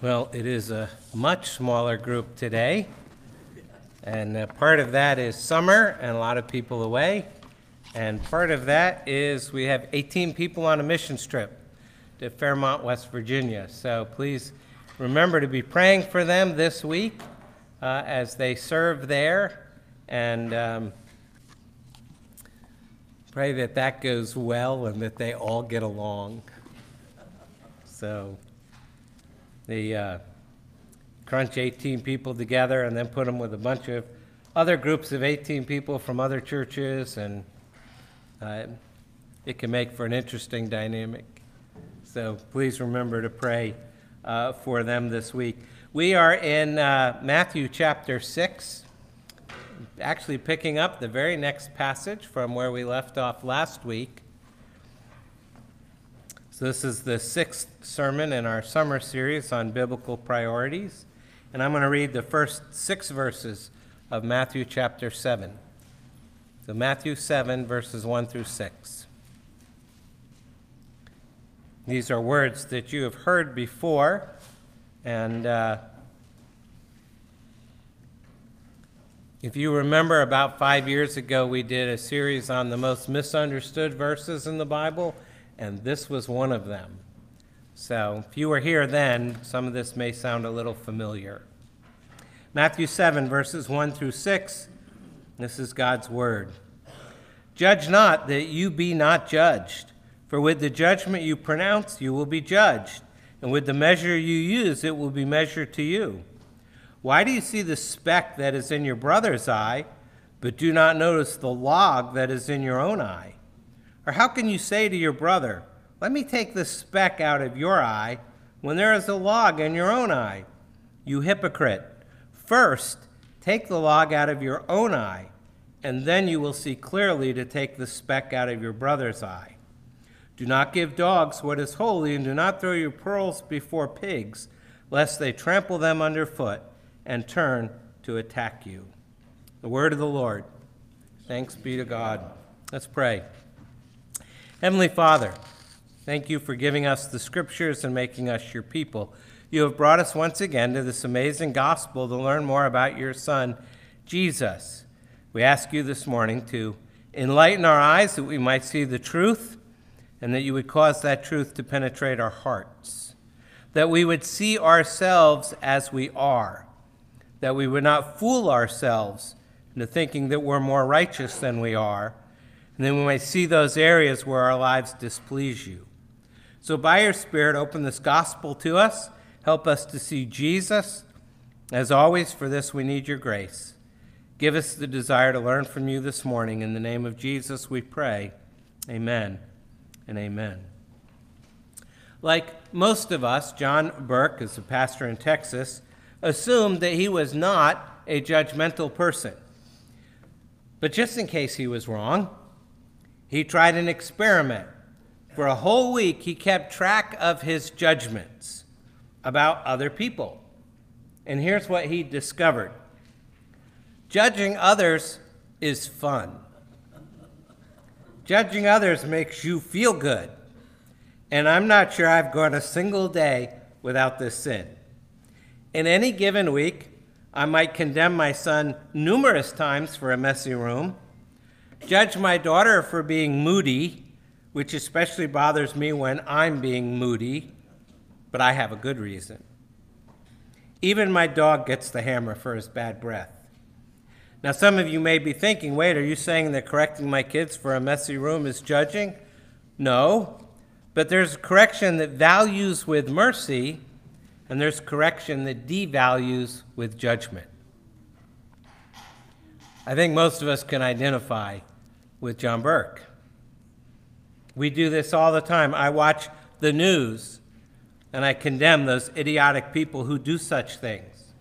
Well, it is a much smaller group today, and uh, part of that is summer and a lot of people away, and part of that is we have 18 people on a mission trip to Fairmont, West Virginia. So please remember to be praying for them this week uh, as they serve there, and um, pray that that goes well and that they all get along. So they uh, crunch 18 people together and then put them with a bunch of other groups of 18 people from other churches, and uh, it can make for an interesting dynamic. So please remember to pray uh, for them this week. We are in uh, Matthew chapter 6, actually picking up the very next passage from where we left off last week. So, this is the sixth sermon in our summer series on biblical priorities. And I'm going to read the first six verses of Matthew chapter 7. So, Matthew 7, verses 1 through 6. These are words that you have heard before, and uh, if you remember, about five years ago, we did a series on the most misunderstood verses in the Bible, and this was one of them. So if you were here then, some of this may sound a little familiar. Matthew 7, verses 1 through 6, this is God's word. Judge not that you be not judged, for with the judgment you pronounce, you will be judged, and with the measure you use, it will be measured to you. Why do you see the speck that is in your brother's eye, but do not notice the log that is in your own eye? Or how can you say to your brother, Let me take the speck out of your eye, when there is a log in your own eye? You hypocrite! First, take the log out of your own eye, and then you will see clearly to take the speck out of your brother's eye. Do not give dogs what is holy, and do not throw your pearls before pigs, lest they trample them underfoot and turn to attack you. The word of the Lord. Thanks be to God. Let's pray. Heavenly Father, thank you for giving us the scriptures and making us your people. You have brought us once again to this amazing gospel to learn more about your Son, Jesus. We ask you this morning to enlighten our eyes that we might see the truth and that you would cause that truth to penetrate our hearts, that we would see ourselves as we are that we would not fool ourselves into thinking that we're more righteous than we are, and then we might see those areas where our lives displease you. So, by your Spirit, open this gospel to us. Help us to see Jesus. As always, for this we need your grace. Give us the desire to learn from you this morning. In the name of Jesus, we pray. Amen and amen. Like most of us, John Burke is a pastor in Texas assumed that he was not a judgmental person. But just in case he was wrong, he tried an experiment. For a whole week, he kept track of his judgments about other people. And here's what he discovered judging others is fun. Judging others makes you feel good. And I'm not sure I've gone a single day without this sin. In any given week, I might condemn my son numerous times for a messy room, judge my daughter for being moody, which especially bothers me when I'm being moody, but I have a good reason. Even my dog gets the hammer for his bad breath. Now, some of you may be thinking, wait, are you saying that correcting my kids for a messy room is judging? No, but there's correction that values with mercy and there's correction that devalues with judgment. I think most of us can identify with John Burke. We do this all the time. I watch the news and I condemn those idiotic people who do such things.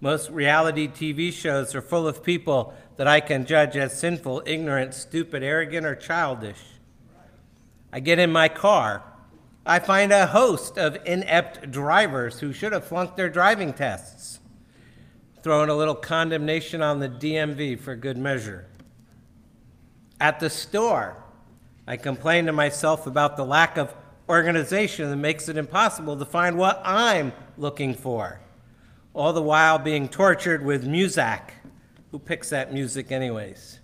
Most reality TV shows are full of people that I can judge as sinful, ignorant, stupid, arrogant, or childish. I get in my car I find a host of inept drivers who should have flunked their driving tests, throwing a little condemnation on the DMV for good measure. At the store, I complain to myself about the lack of organization that makes it impossible to find what I'm looking for, all the while being tortured with Muzak. Who picks that music, anyways?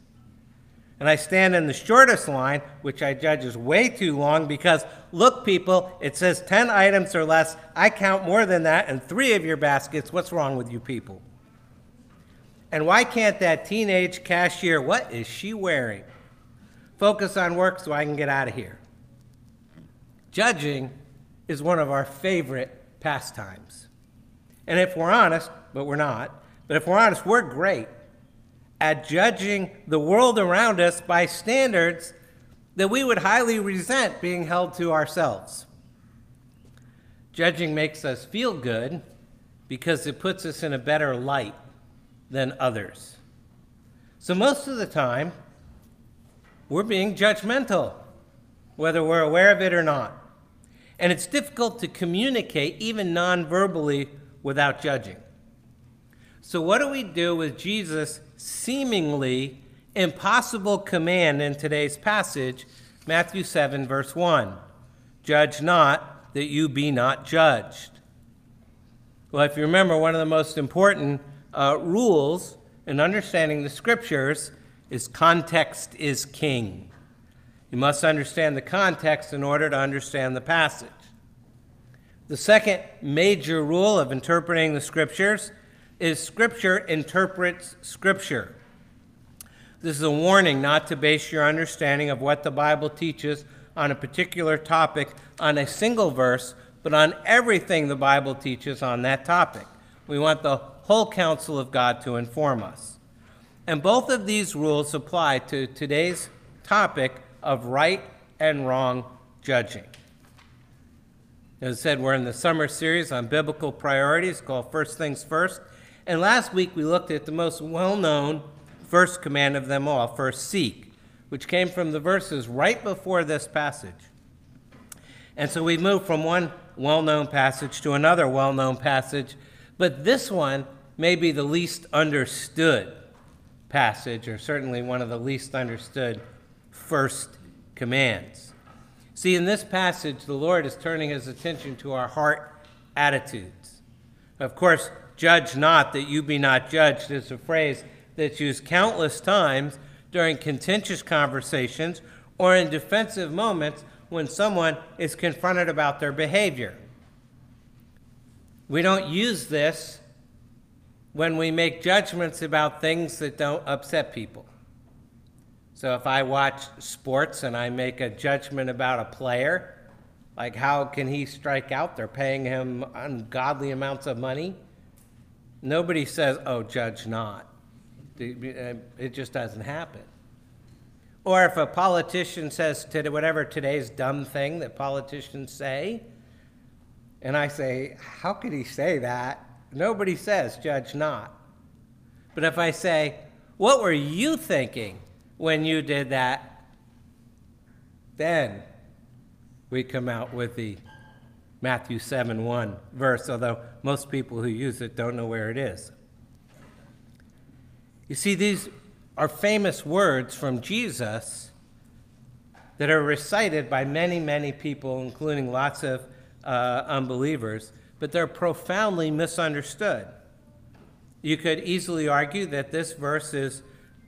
And I stand in the shortest line, which I judge is way too long because, look, people, it says 10 items or less. I count more than that in three of your baskets. What's wrong with you people? And why can't that teenage cashier, what is she wearing? Focus on work so I can get out of here. Judging is one of our favorite pastimes. And if we're honest, but we're not, but if we're honest, we're great at judging the world around us by standards that we would highly resent being held to ourselves. Judging makes us feel good because it puts us in a better light than others. So, most of the time, we're being judgmental, whether we're aware of it or not. And it's difficult to communicate, even non verbally, without judging. So, what do we do with Jesus' seemingly impossible command in today's passage, Matthew 7, verse 1? Judge not, that you be not judged. Well, if you remember, one of the most important uh, rules in understanding the scriptures is context is king. You must understand the context in order to understand the passage. The second major rule of interpreting the scriptures is Scripture interprets Scripture. This is a warning not to base your understanding of what the Bible teaches on a particular topic on a single verse, but on everything the Bible teaches on that topic. We want the whole counsel of God to inform us. And both of these rules apply to today's topic of right and wrong judging. As I said, we're in the summer series on biblical priorities called First Things First. And last week we looked at the most well known first command of them all, first seek, which came from the verses right before this passage. And so we moved from one well known passage to another well known passage, but this one may be the least understood passage, or certainly one of the least understood first commands. See, in this passage, the Lord is turning his attention to our heart attitudes. Of course, judge not that you be not judged is a phrase that's used countless times during contentious conversations or in defensive moments when someone is confronted about their behavior. We don't use this when we make judgments about things that don't upset people. So if I watch sports and I make a judgment about a player, like how can he strike out? They're paying him ungodly amounts of money. Nobody says, oh, judge not. Uh, it just doesn't happen. Or if a politician says to whatever today's dumb thing that politicians say, and I say, how could he say that? Nobody says, judge not. But if I say, what were you thinking when you did that? Then we come out with the Matthew 7 1 verse, although most people who use it don't know where it is. You see, these are famous words from Jesus that are recited by many, many people, including lots of uh, unbelievers, but they're profoundly misunderstood. You could easily argue that this verse is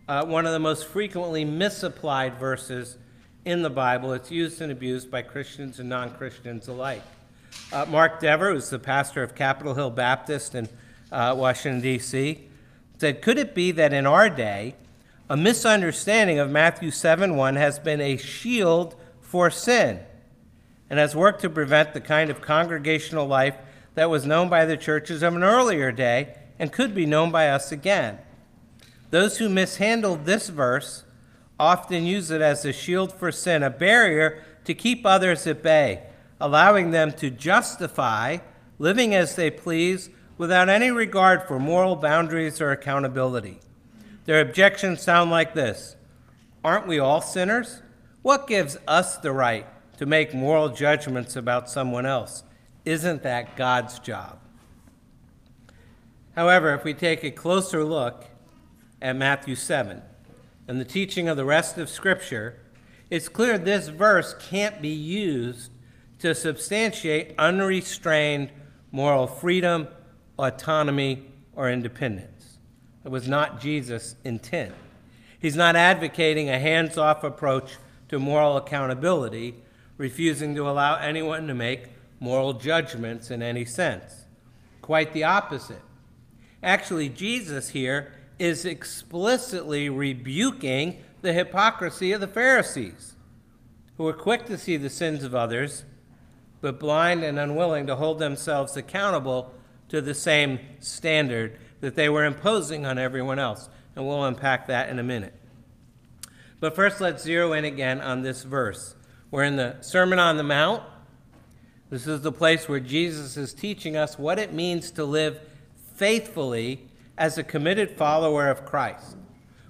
uh, one of the most frequently misapplied verses in the Bible. It's used and abused by Christians and non Christians alike. Uh, Mark Dever, who's the pastor of Capitol Hill Baptist in uh, Washington, D.C., said, Could it be that in our day, a misunderstanding of Matthew 7 1 has been a shield for sin and has worked to prevent the kind of congregational life that was known by the churches of an earlier day and could be known by us again? Those who mishandle this verse often use it as a shield for sin, a barrier to keep others at bay allowing them to justify living as they please without any regard for moral boundaries or accountability. Their objections sound like this Aren't we all sinners? What gives us the right to make moral judgments about someone else? Isn't that God's job? However, if we take a closer look at Matthew 7 and the teaching of the rest of Scripture, it's clear this verse can't be used to substantiate unrestrained moral freedom, autonomy, or independence. It was not Jesus' intent. He's not advocating a hands off approach to moral accountability, refusing to allow anyone to make moral judgments in any sense. Quite the opposite. Actually, Jesus here is explicitly rebuking the hypocrisy of the Pharisees, who were quick to see the sins of others, but blind and unwilling to hold themselves accountable to the same standard that they were imposing on everyone else. And we'll unpack that in a minute. But first, let's zero in again on this verse. We're in the Sermon on the Mount. This is the place where Jesus is teaching us what it means to live faithfully as a committed follower of Christ,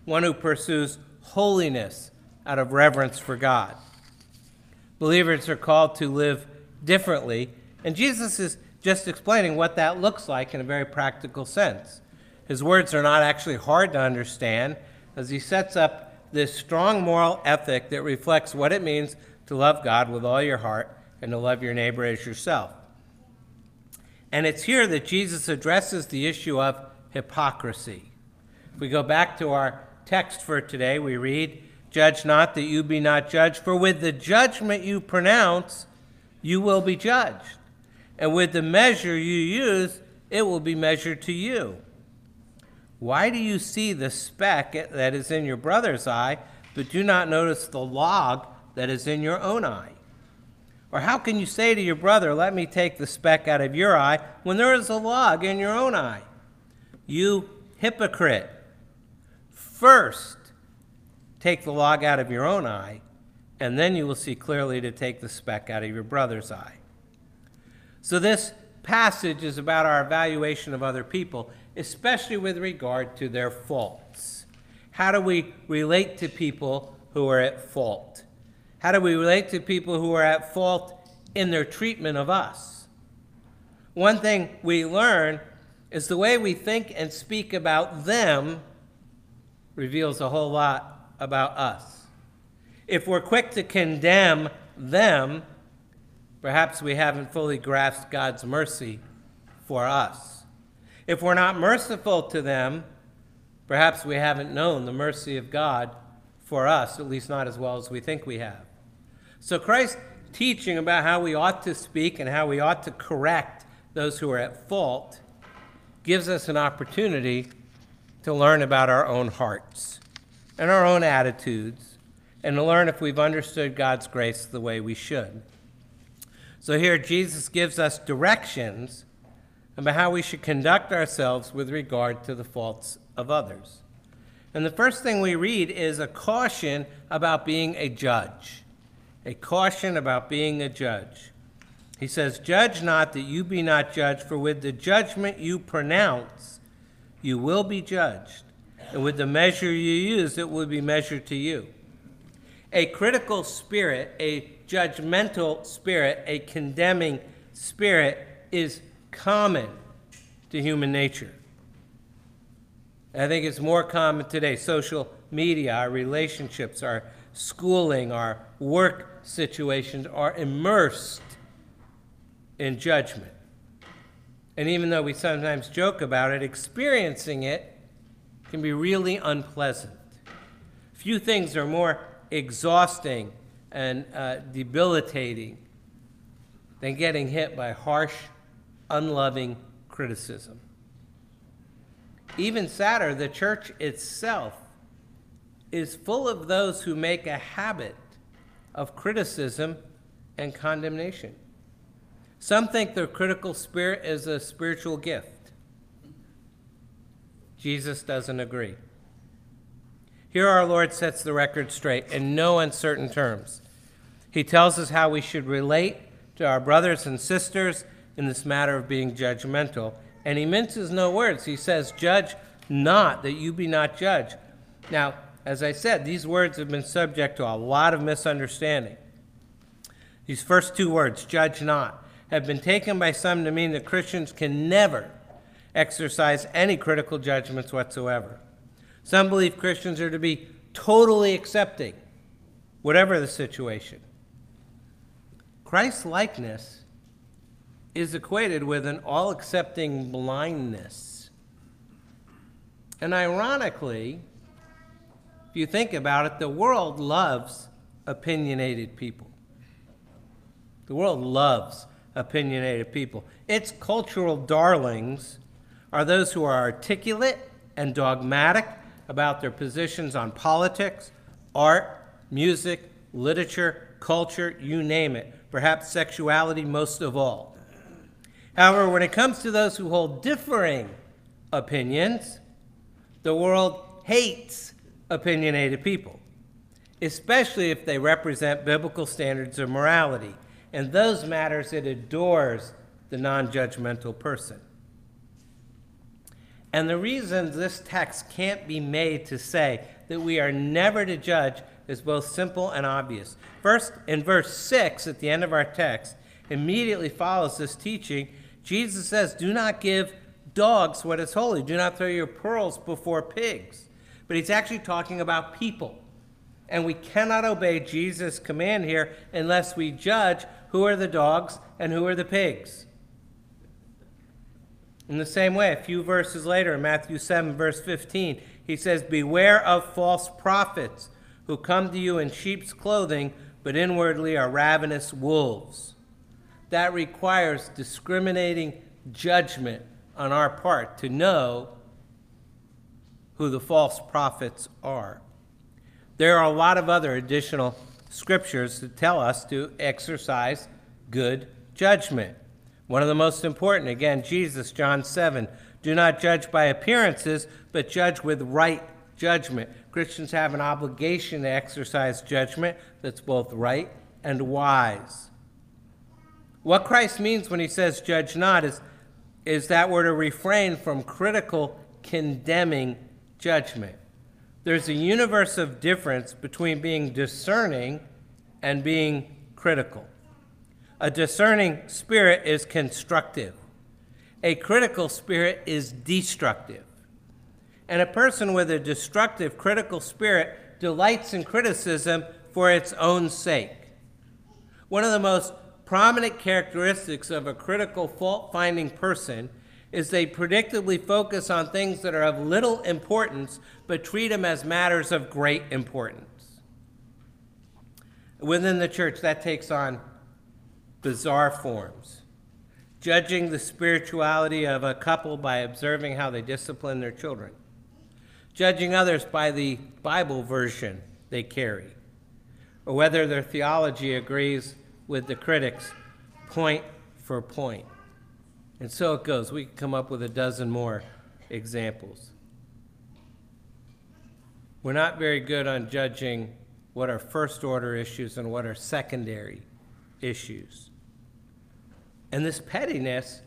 one who pursues holiness out of reverence for God. Believers are called to live differently, and Jesus is just explaining what that looks like in a very practical sense. His words are not actually hard to understand as he sets up this strong moral ethic that reflects what it means to love God with all your heart and to love your neighbor as yourself. And it's here that Jesus addresses the issue of hypocrisy. If we go back to our text for today, we read, Judge not that you be not judged, for with the judgment you pronounce, you will be judged. And with the measure you use, it will be measured to you. Why do you see the speck that is in your brother's eye, but do not notice the log that is in your own eye? Or how can you say to your brother, Let me take the speck out of your eye, when there is a log in your own eye? You hypocrite. First, take the log out of your own eye, and then you will see clearly to take the speck out of your brother's eye. So, this passage is about our evaluation of other people, especially with regard to their faults. How do we relate to people who are at fault? How do we relate to people who are at fault in their treatment of us? One thing we learn is the way we think and speak about them reveals a whole lot about us. If we're quick to condemn them, perhaps we haven't fully grasped God's mercy for us. If we're not merciful to them, perhaps we haven't known the mercy of God for us, at least not as well as we think we have. So Christ's teaching about how we ought to speak and how we ought to correct those who are at fault gives us an opportunity to learn about our own hearts and our own attitudes and to learn if we've understood God's grace the way we should. So here Jesus gives us directions about how we should conduct ourselves with regard to the faults of others. And the first thing we read is a caution about being a judge. A caution about being a judge. He says, Judge not that you be not judged, for with the judgment you pronounce, you will be judged. And with the measure you use, it will be measured to you. A critical spirit, a judgmental spirit, a condemning spirit is common to human nature. I think it's more common today. Social media, our relationships, our schooling, our work situations are immersed in judgment. And even though we sometimes joke about it, experiencing it can be really unpleasant. Few things are more exhausting and uh, debilitating than getting hit by harsh, unloving criticism. Even sadder, the church itself is full of those who make a habit of criticism and condemnation. Some think the critical spirit is a spiritual gift. Jesus doesn't agree. Here, our Lord sets the record straight in no uncertain terms. He tells us how we should relate to our brothers and sisters in this matter of being judgmental. And he minces no words. He says, Judge not, that you be not judged. Now, as I said, these words have been subject to a lot of misunderstanding. These first two words, judge not, have been taken by some to mean that Christians can never exercise any critical judgments whatsoever. Some believe Christians are to be totally accepting, whatever the situation. Christ's likeness is equated with an all accepting blindness. And ironically, if you think about it, the world loves opinionated people. The world loves opinionated people. Its cultural darlings are those who are articulate and dogmatic about their positions on politics, art, music, literature, culture, you name it, perhaps sexuality most of all. However, when it comes to those who hold differing opinions, the world hates opinionated people, especially if they represent biblical standards of morality. In those matters, it adores the non judgmental person. And the reason this text can't be made to say that we are never to judge is both simple and obvious. First, in verse 6 at the end of our text, immediately follows this teaching. Jesus says, Do not give dogs what is holy, do not throw your pearls before pigs. But he's actually talking about people. And we cannot obey Jesus' command here unless we judge who are the dogs and who are the pigs. In the same way, a few verses later, in Matthew 7, verse 15, he says, Beware of false prophets who come to you in sheep's clothing, but inwardly are ravenous wolves. That requires discriminating judgment on our part to know who the false prophets are. There are a lot of other additional scriptures that tell us to exercise good judgment. One of the most important, again, Jesus, John 7. Do not judge by appearances, but judge with right judgment. Christians have an obligation to exercise judgment that's both right and wise. What Christ means when he says judge not is, is that we're to refrain from critical, condemning judgment. There's a universe of difference between being discerning and being critical. A discerning spirit is constructive. A critical spirit is destructive. And a person with a destructive, critical spirit delights in criticism for its own sake. One of the most prominent characteristics of a critical, fault finding person is they predictably focus on things that are of little importance, but treat them as matters of great importance. Within the church, that takes on bizarre forms. Judging the spirituality of a couple by observing how they discipline their children judging others by the Bible version they carry, or whether their theology agrees with the critics point for point. And so it goes. We can come up with a dozen more examples. We're not very good on judging what are first order issues and what are secondary issues. And this pettiness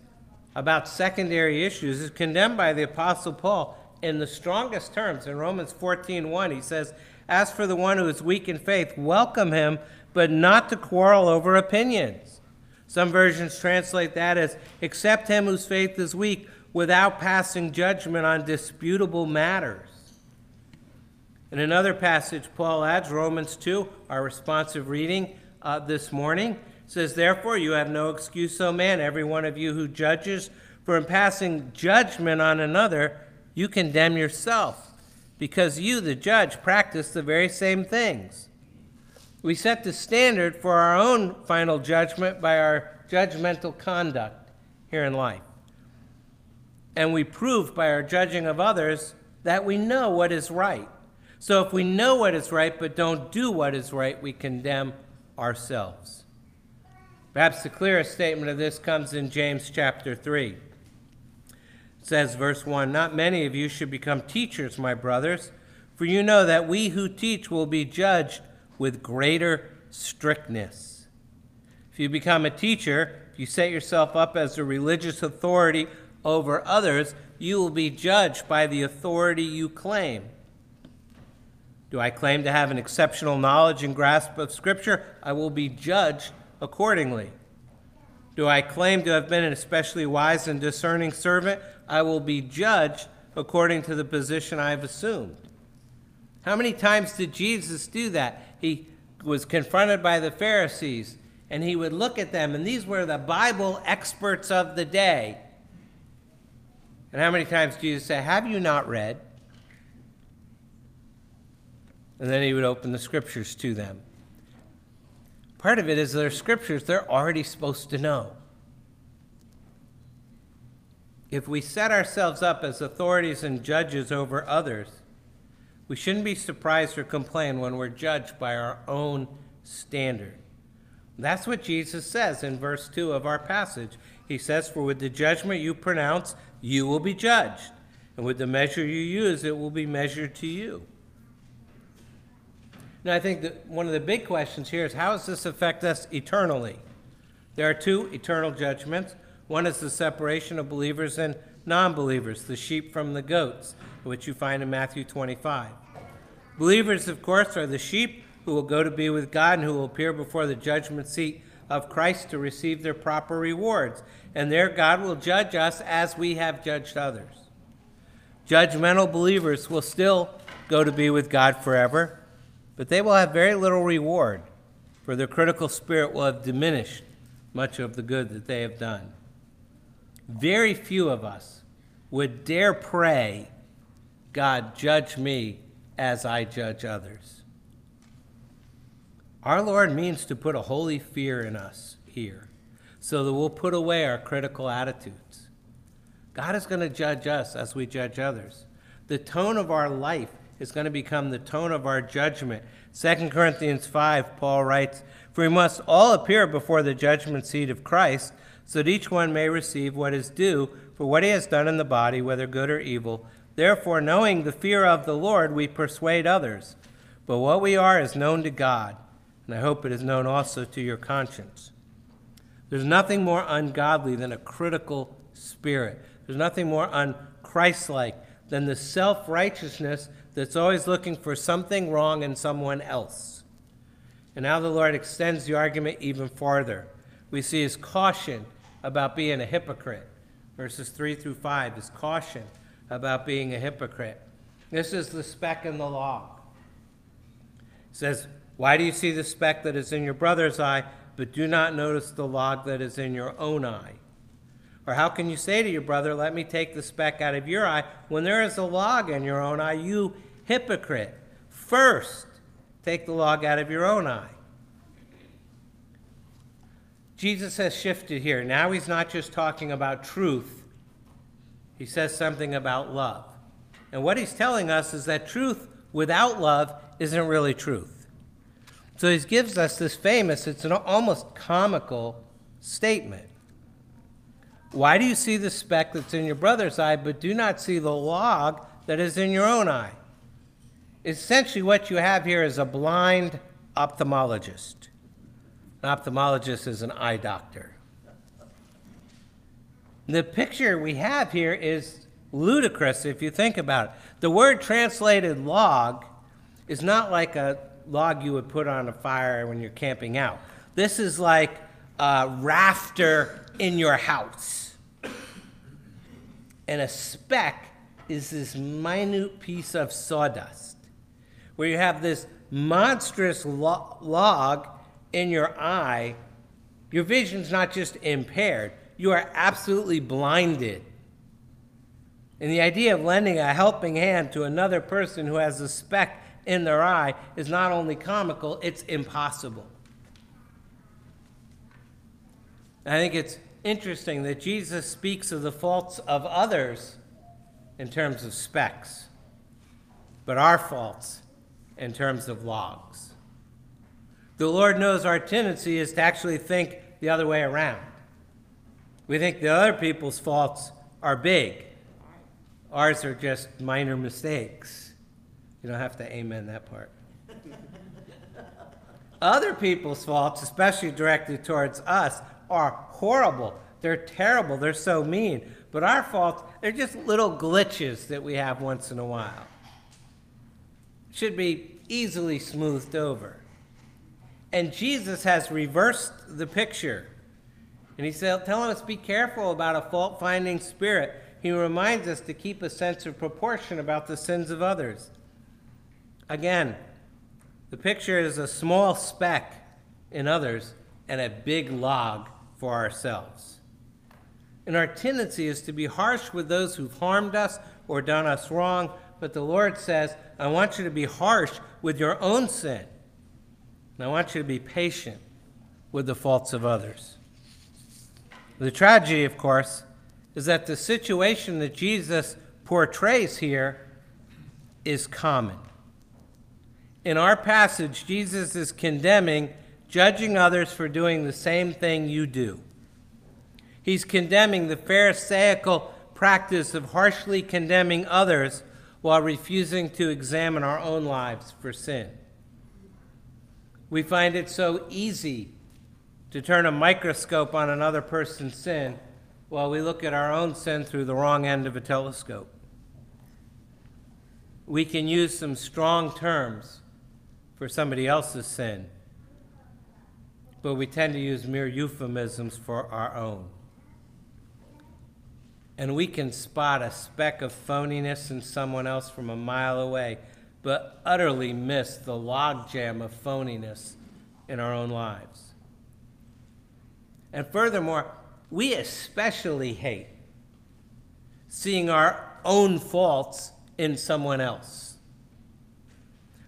about secondary issues is condemned by the Apostle Paul in the strongest terms. In Romans 14:1, he says, "As for the one who is weak in faith, welcome him, but not to quarrel over opinions." Some versions translate that as, "Accept him whose faith is weak without passing judgment on disputable matters." In another passage, Paul adds, Romans 2, our responsive reading uh, this morning, says, Therefore, you have no excuse, O man, every one of you who judges, for in passing judgment on another, you condemn yourself because you, the judge, practice the very same things. We set the standard for our own final judgment by our judgmental conduct here in life. And we prove by our judging of others that we know what is right. So if we know what is right but don't do what is right, we condemn ourselves. Perhaps the clearest statement of this comes in James chapter 3 says, verse 1 Not many of you should become teachers, my brothers, for you know that we who teach will be judged with greater strictness. If you become a teacher, if you set yourself up as a religious authority over others, you will be judged by the authority you claim. Do I claim to have an exceptional knowledge and grasp of Scripture? I will be judged accordingly. Do I claim to have been an especially wise and discerning servant? I will be judged according to the position I've assumed. How many times did Jesus do that? He was confronted by the Pharisees and he would look at them, and these were the Bible experts of the day. And how many times Jesus say, Have you not read? And then he would open the scriptures to them. Part of it is their scriptures they're already supposed to know. If we set ourselves up as authorities and judges over others, we shouldn't be surprised or complain when we're judged by our own standard. That's what Jesus says in verse 2 of our passage. He says, For with the judgment you pronounce, you will be judged, and with the measure you use, it will be measured to you. Now, I think that one of the big questions here is how does this affect us eternally? There are two eternal judgments. One is the separation of believers and non believers, the sheep from the goats, which you find in Matthew 25. Believers, of course, are the sheep who will go to be with God and who will appear before the judgment seat of Christ to receive their proper rewards. And there God will judge us as we have judged others. Judgmental believers will still go to be with God forever, but they will have very little reward, for their critical spirit will have diminished much of the good that they have done. Very few of us would dare pray, God, judge me as I judge others. Our Lord means to put a holy fear in us here so that we'll put away our critical attitudes. God is going to judge us as we judge others. The tone of our life is going to become the tone of our judgment. 2 Corinthians 5, Paul writes, For we must all appear before the judgment seat of Christ, so that each one may receive what is due for what he has done in the body, whether good or evil. Therefore, knowing the fear of the Lord, we persuade others. But what we are is known to God, and I hope it is known also to your conscience. There's nothing more ungodly than a critical spirit. There's nothing more unchristlike than the self righteousness that's always looking for something wrong in someone else. And now the Lord extends the argument even farther. We see his caution about being a hypocrite. Verses 3 through 5 is caution about being a hypocrite. This is the speck in the log. It says, Why do you see the speck that is in your brother's eye, but do not notice the log that is in your own eye? Or how can you say to your brother, Let me take the speck out of your eye, when there is a log in your own eye, you hypocrite? First, take the log out of your own eye. Jesus has shifted here. Now he's not just talking about truth, he says something about love. And what he's telling us is that truth without love isn't really truth. So he gives us this famous, it's an almost comical statement. Why do you see the speck that's in your brother's eye, but do not see the log that is in your own eye? Essentially, what you have here is a blind ophthalmologist. An ophthalmologist is an eye doctor. The picture we have here is ludicrous if you think about it. The word translated log is not like a log you would put on a fire when you're camping out. This is like a rafter in your house. And a speck is this minute piece of sawdust where you have this monstrous lo- log in your eye. Your vision's not just impaired, you are absolutely blinded. And the idea of lending a helping hand to another person who has a speck in their eye is not only comical, it's impossible. I think it's interesting that Jesus speaks of the faults of others in terms of specks, but our faults in terms of logs. The Lord knows our tendency is to actually think the other way around. We think the other people's faults are big. Ours are just minor mistakes. You don't have to amen that part. other people's faults, especially directed towards us, are horrible. They're terrible. They're so mean. But our faults, they're just little glitches that we have once in a while. Should be easily smoothed over. And Jesus has reversed the picture. And he's telling us be careful about a fault finding spirit. He reminds us to keep a sense of proportion about the sins of others. Again, the picture is a small speck in others and a big log for ourselves. And our tendency is to be harsh with those who've harmed us or done us wrong, but the Lord says, I want you to be harsh with your own sin. And I want you to be patient with the faults of others. The tragedy, of course, is that the situation that Jesus portrays here is common. In our passage, Jesus is condemning judging others for doing the same thing you do. He's condemning the Pharisaical practice of harshly condemning others while refusing to examine our own lives for sin. We find it so easy to turn a microscope on another person's sin while we look at our own sin through the wrong end of a telescope. We can use some strong terms for somebody else's sin, but we tend to use mere euphemisms for our own. And we can spot a speck of phoniness in someone else from a mile away, but utterly miss the logjam of phoniness in our own lives. And furthermore, we especially hate seeing our own faults in someone else.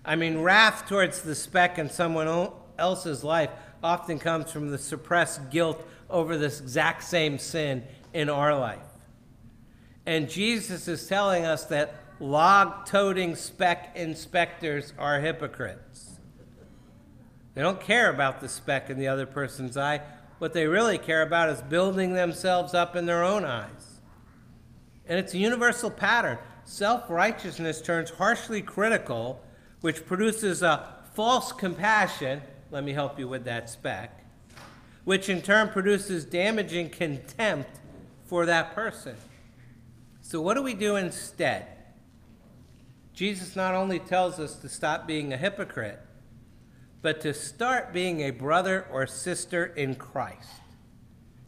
I mean, wrath towards the speck in someone else's life often comes from the suppressed guilt over this exact same sin in our life. And Jesus is telling us that log toting speck inspectors are hypocrites. They don't care about the speck in the other person's eye. What they really care about is building themselves up in their own eyes. And it's a universal pattern. Self righteousness turns harshly critical, which produces a false compassion. Let me help you with that speck. Which in turn produces damaging contempt for that person. So, what do we do instead? Jesus not only tells us to stop being a hypocrite, but to start being a brother or sister in Christ.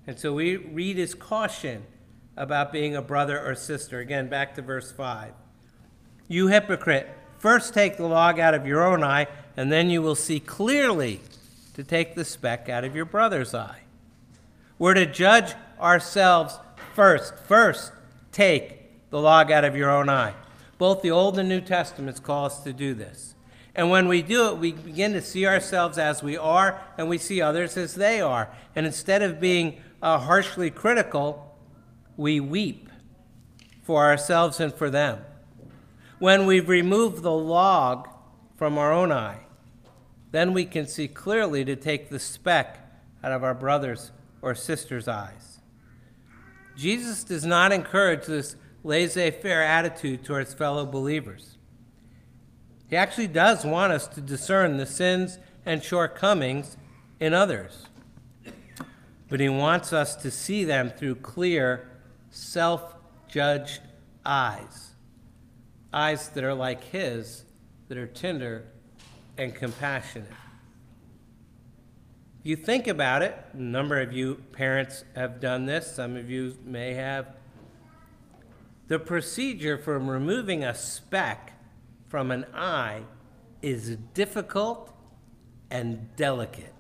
And so we read his caution about being a brother or sister. Again, back to verse 5. You hypocrite, first take the log out of your own eye, and then you will see clearly to take the speck out of your brother's eye. We're to judge ourselves first. First, take the log out of your own eye. Both the Old and New Testaments call us to do this. And when we do it, we begin to see ourselves as we are, and we see others as they are. And instead of being uh, harshly critical, we weep for ourselves and for them. When we've removed the log from our own eye, then we can see clearly to take the speck out of our brother's or sister's eyes. Jesus does not encourage this laissez faire attitude towards fellow believers. He actually does want us to discern the sins and shortcomings in others. But he wants us to see them through clear, self judged eyes. Eyes that are like his, that are tender and compassionate. If you think about it, a number of you parents have done this, some of you may have. The procedure for removing a speck from an eye is difficult and delicate.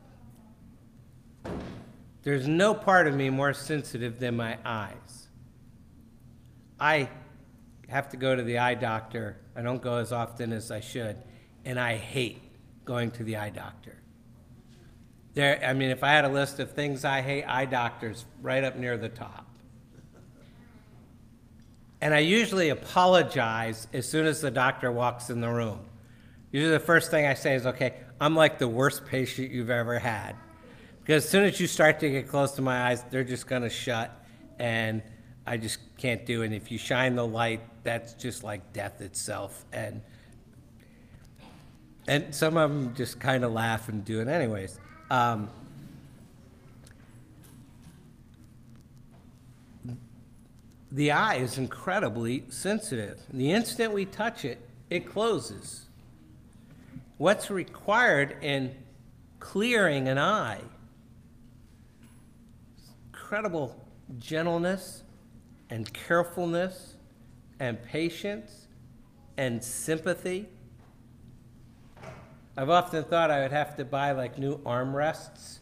There's no part of me more sensitive than my eyes. I have to go to the eye doctor. I don't go as often as I should, and I hate going to the eye doctor. There, I mean, if I had a list of things I hate, eye doctors right up near the top. And I usually apologize as soon as the doctor walks in the room. Usually the first thing I say is, okay, I'm like the worst patient you've ever had. Because as soon as you start to get close to my eyes, they're just going to shut, and I just can't do it. And if you shine the light, that's just like death itself. And and some of them just kind of laugh and do it anyways. Um, the eye is incredibly sensitive. The instant we touch it, it closes. What's required in clearing an eye? Incredible gentleness and carefulness and patience and sympathy. I've often thought I would have to buy like new armrests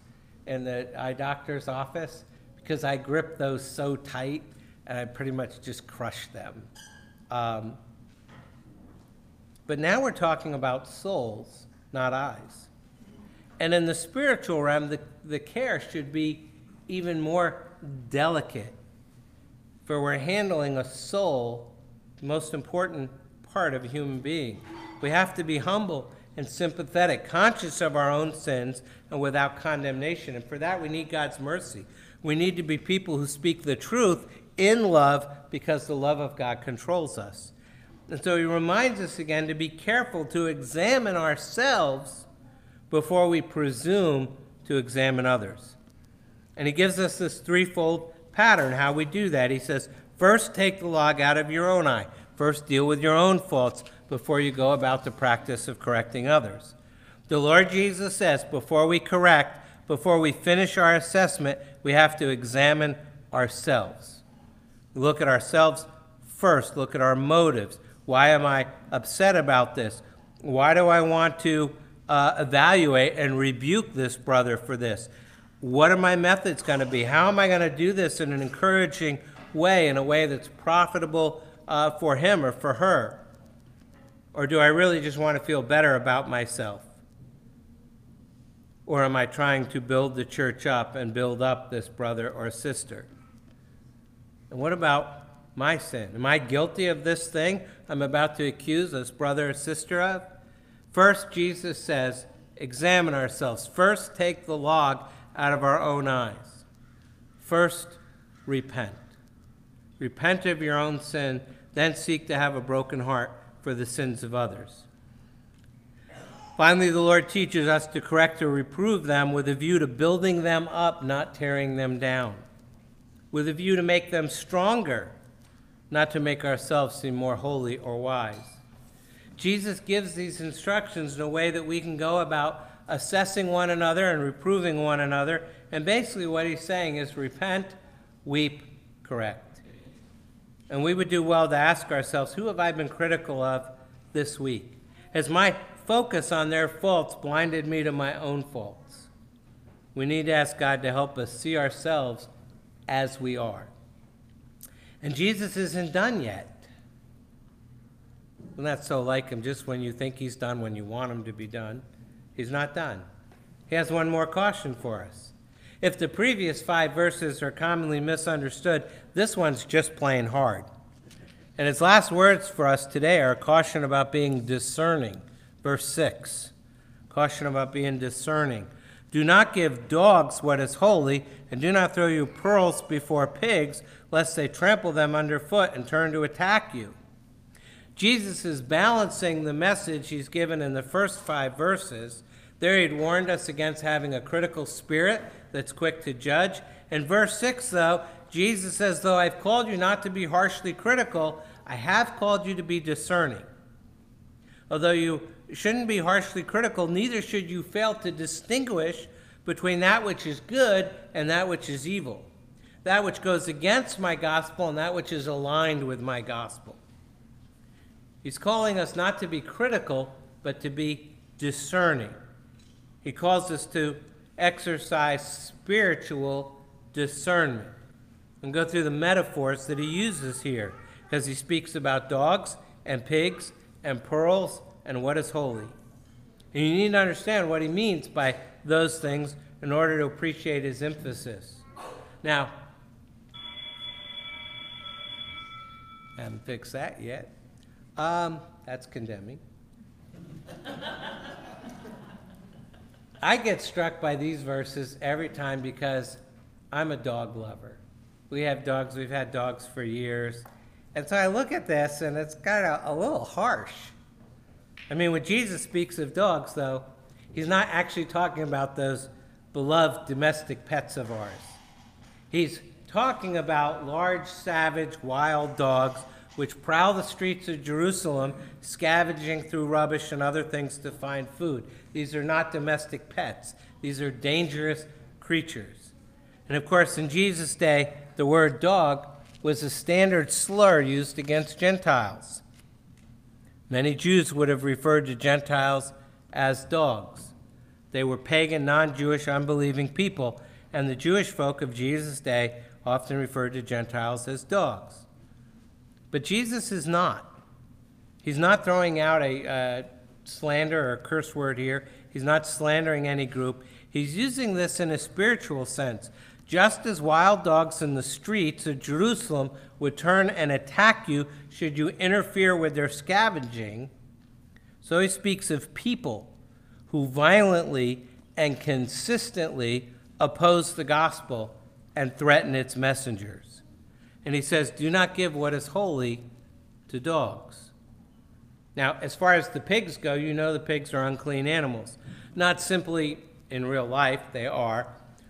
in the eye doctor's office because I grip those so tight and I pretty much just crushed them. Um, but now we're talking about souls, not eyes. And in the spiritual realm, the, the care should be even more delicate. For we're handling a soul, the most important part of a human being. We have to be humble and sympathetic, conscious of our own sins, and without condemnation. And for that, we need God's mercy. We need to be people who speak the truth in love because the love of God controls us. And so he reminds us again to be careful to examine ourselves before we presume to examine others. And he gives us this threefold pattern how we do that. He says, First, take the log out of your own eye. First, deal with your own faults before you go about the practice of correcting others. The Lord Jesus says, before we correct, before we finish our assessment, we have to examine ourselves. Look at ourselves first, look at our motives. Why am I upset about this? Why do I want to uh, evaluate and rebuke this brother for this? What are my methods going to be? How am I going to do this in an encouraging way, in a way that's profitable uh, for him or for her? Or do I really just want to feel better about myself? Or am I trying to build the church up and build up this brother or sister? And what about my sin? Am I guilty of this thing I'm about to accuse this brother or sister of? First, Jesus says, examine ourselves. First, take the log out of our own eyes. First, repent. Repent of your own sin, then seek to have a broken heart for the sins of others. Finally, the Lord teaches us to correct or reprove them with a view to building them up, not tearing them down, with a view to make them stronger, not to make ourselves seem more holy or wise. Jesus gives these instructions in a way that we can go about assessing one another and reproving one another. And basically, what he's saying is repent, weep, correct. And we would do well to ask ourselves who have I been critical of this week? Has my focus on their faults blinded me to my own faults? We need to ask God to help us see ourselves as we are. And Jesus isn't done yet. Isn't so like him? Just when you think he's done, when you want him to be done, he's not done. He has one more caution for us. If the previous five verses are commonly misunderstood, this one's just plain hard. And his last words for us today are a caution about being discerning. Verse 6 caution about being discerning. Do not give dogs what is holy, and do not throw your pearls before pigs, lest they trample them underfoot and turn to attack you. Jesus is balancing the message he's given in the first five verses. There he'd warned us against having a critical spirit that's quick to judge. In verse 6, though, Jesus says, Though I've called you not to be harshly critical, I have called you to be discerning. Although you shouldn't be harshly critical, neither should you fail to distinguish between that which is good and that which is evil, that which goes against my gospel and that which is aligned with my gospel. He's calling us not to be critical, but to be discerning. He calls us to exercise spiritual discernment. And go through the metaphors that he uses here, because he speaks about dogs and pigs and pearls and what is holy. And you need to understand what he means by those things in order to appreciate his emphasis. Now, haven't fixed that yet. Um, that's condemning. I get struck by these verses every time because I'm a dog lover. We have dogs, we've had dogs for years. And so I look at this and it's kind of a little harsh. I mean, when Jesus speaks of dogs, though, he's not actually talking about those beloved domestic pets of ours. He's talking about large, savage, wild dogs which prowl the streets of Jerusalem, scavenging through rubbish and other things to find food. These are not domestic pets, these are dangerous creatures. And of course, in Jesus' day, the word dog was a standard slur used against Gentiles. Many Jews would have referred to Gentiles as dogs. They were pagan, non Jewish, unbelieving people, and the Jewish folk of Jesus' day often referred to Gentiles as dogs. But Jesus is not. He's not throwing out a uh, slander or a curse word here. He's not slandering any group. He's using this in a spiritual sense. Just as wild dogs in the streets of Jerusalem would turn and attack you should you interfere with their scavenging, so he speaks of people who violently and consistently oppose the gospel and threaten its messengers. And he says, Do not give what is holy to dogs. Now, as far as the pigs go, you know the pigs are unclean animals. Not simply in real life, they are,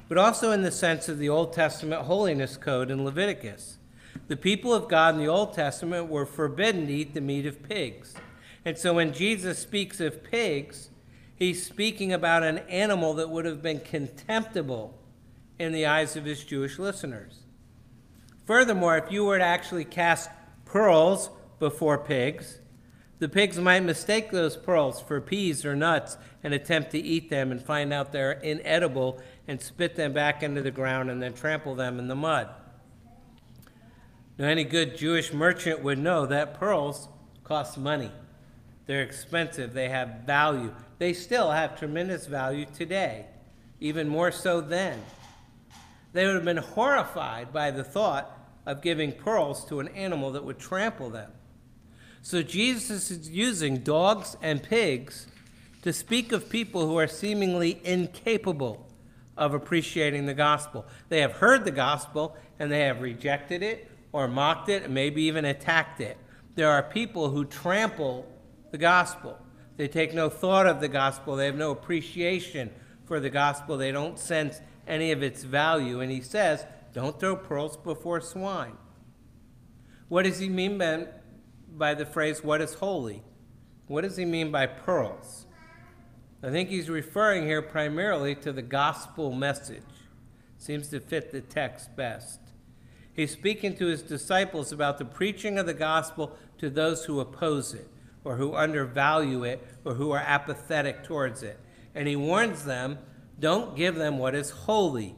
but also in the sense of the Old Testament holiness code in Leviticus. The people of God in the Old Testament were forbidden to eat the meat of pigs. And so when Jesus speaks of pigs, he's speaking about an animal that would have been contemptible in the eyes of his Jewish listeners. Furthermore, if you were to actually cast pearls before pigs, the pigs might mistake those pearls for peas or nuts and attempt to eat them and find out they're inedible and spit them back into the ground and then trample them in the mud. Now, any good Jewish merchant would know that pearls cost money. They're expensive, they have value. They still have tremendous value today, even more so then. They would have been horrified by the thought of giving pearls to an animal that would trample them. So Jesus is using dogs and pigs to speak of people who are seemingly incapable of appreciating the gospel. They have heard the gospel and they have rejected it or mocked it and maybe even attacked it. There are people who trample the gospel. They take no thought of the gospel. They have no appreciation for the gospel. They don't sense any of its value. And he says, don't throw pearls before swine. What does he mean by, by the phrase, what is holy? What does he mean by pearls? I think he's referring here primarily to the gospel message. Seems to fit the text best. He's speaking to his disciples about the preaching of the gospel to those who oppose it, or who undervalue it, or who are apathetic towards it. And he warns them don't give them what is holy.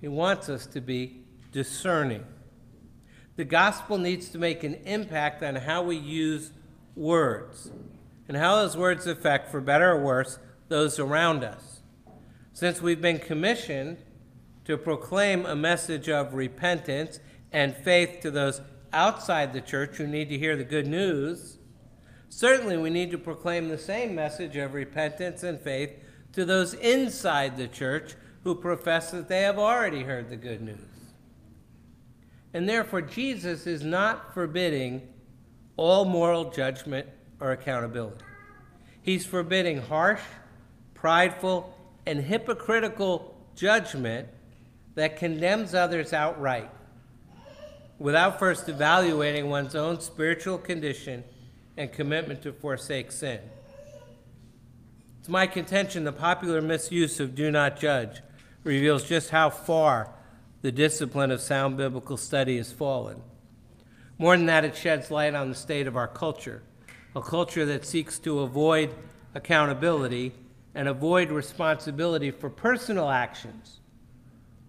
He wants us to be discerning. The gospel needs to make an impact on how we use words and how those words affect, for better or worse, those around us. Since we've been commissioned to proclaim a message of repentance and faith to those outside the church who need to hear the good news, certainly we need to proclaim the same message of repentance and faith to those inside the church who profess that they have already heard the good news. And therefore, Jesus is not forbidding all moral judgment or accountability. He's forbidding harsh, prideful, and hypocritical judgment that condemns others outright without first evaluating one's own spiritual condition and commitment to forsake sin. It's my contention the popular misuse of do not judge reveals just how far the discipline of sound biblical study has fallen. More than that, it sheds light on the state of our culture, a culture that seeks to avoid accountability and avoid responsibility for personal actions,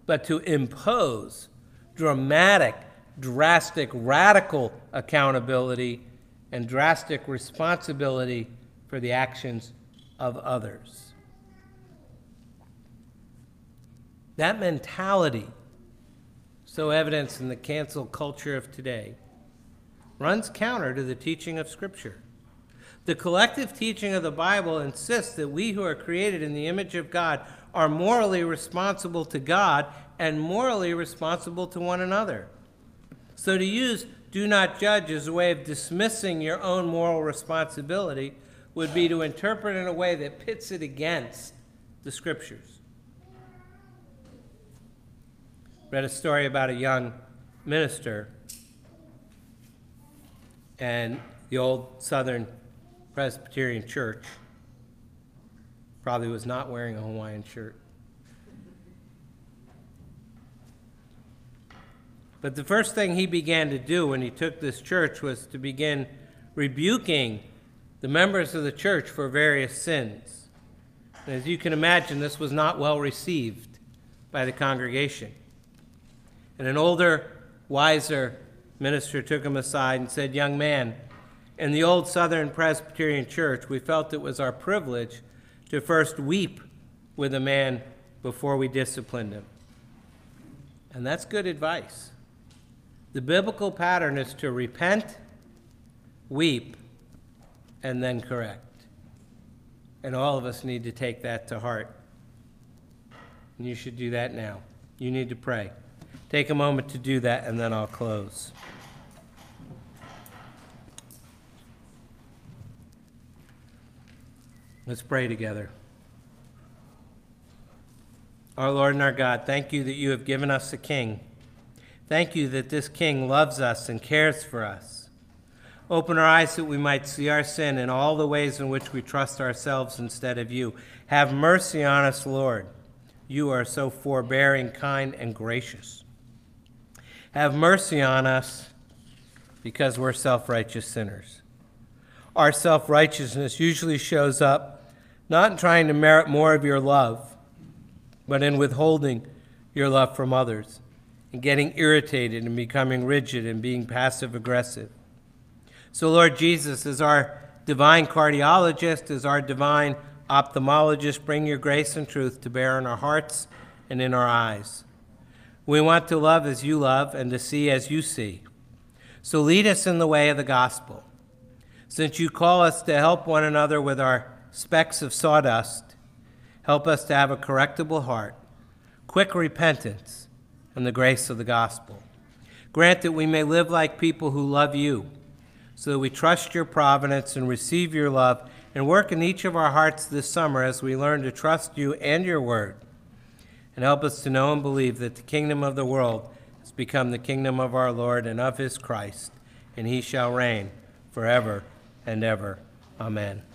but to impose dramatic, drastic, radical accountability and drastic responsibility for the actions of others. That mentality, so evidenced in the cancel culture of today, runs counter to the teaching of Scripture. The collective teaching of the Bible insists that we who are created in the image of God are morally responsible to God and morally responsible to one another. So to use do not judge as a way of dismissing your own moral responsibility would be to interpret in a way that pits it against the scriptures. Read a story about a young minister and the old Southern Presbyterian Church. Probably was not wearing a Hawaiian shirt. But the first thing he began to do when he took this church was to begin rebuking the members of the church for various sins. And as you can imagine, this was not well received by the congregation. And an older, wiser minister took him aside and said, Young man, in the old Southern Presbyterian Church, we felt it was our privilege to first weep with a man before we disciplined him. And that's good advice. The biblical pattern is to repent, weep, and then correct. And all of us need to take that to heart. And you should do that now. You need to pray. Take a moment to do that, and then I'll close. Let's pray together. Our Lord and our God, thank you that you have given us a king. Thank you that this king loves us and cares for us. Open our eyes that we might see our sin and all the ways in which we trust ourselves instead of you. Have mercy on us, Lord. You are so forbearing, kind, and gracious. Have mercy on us because we're self righteous sinners. Our self righteousness usually shows up not in trying to merit more of your love, but in withholding your love from others, and getting irritated and becoming rigid and being passive aggressive. So, Lord Jesus, as our divine cardiologist, as our divine ophthalmologist, bring your grace and truth to bear in our hearts and in our eyes. We want to love as you love and to see as you see. So lead us in the way of the gospel. Since you call us to help one another with our specks of sawdust, help us to have a correctable heart, quick repentance, and the grace of the gospel. Grant that we may live like people who love you, so that we trust your providence and receive your love and work in each of our hearts this summer as we learn to trust you and your word. And help us to know and believe that the kingdom of the world has become the kingdom of our Lord and of his Christ, and he shall reign forever and ever. Amen.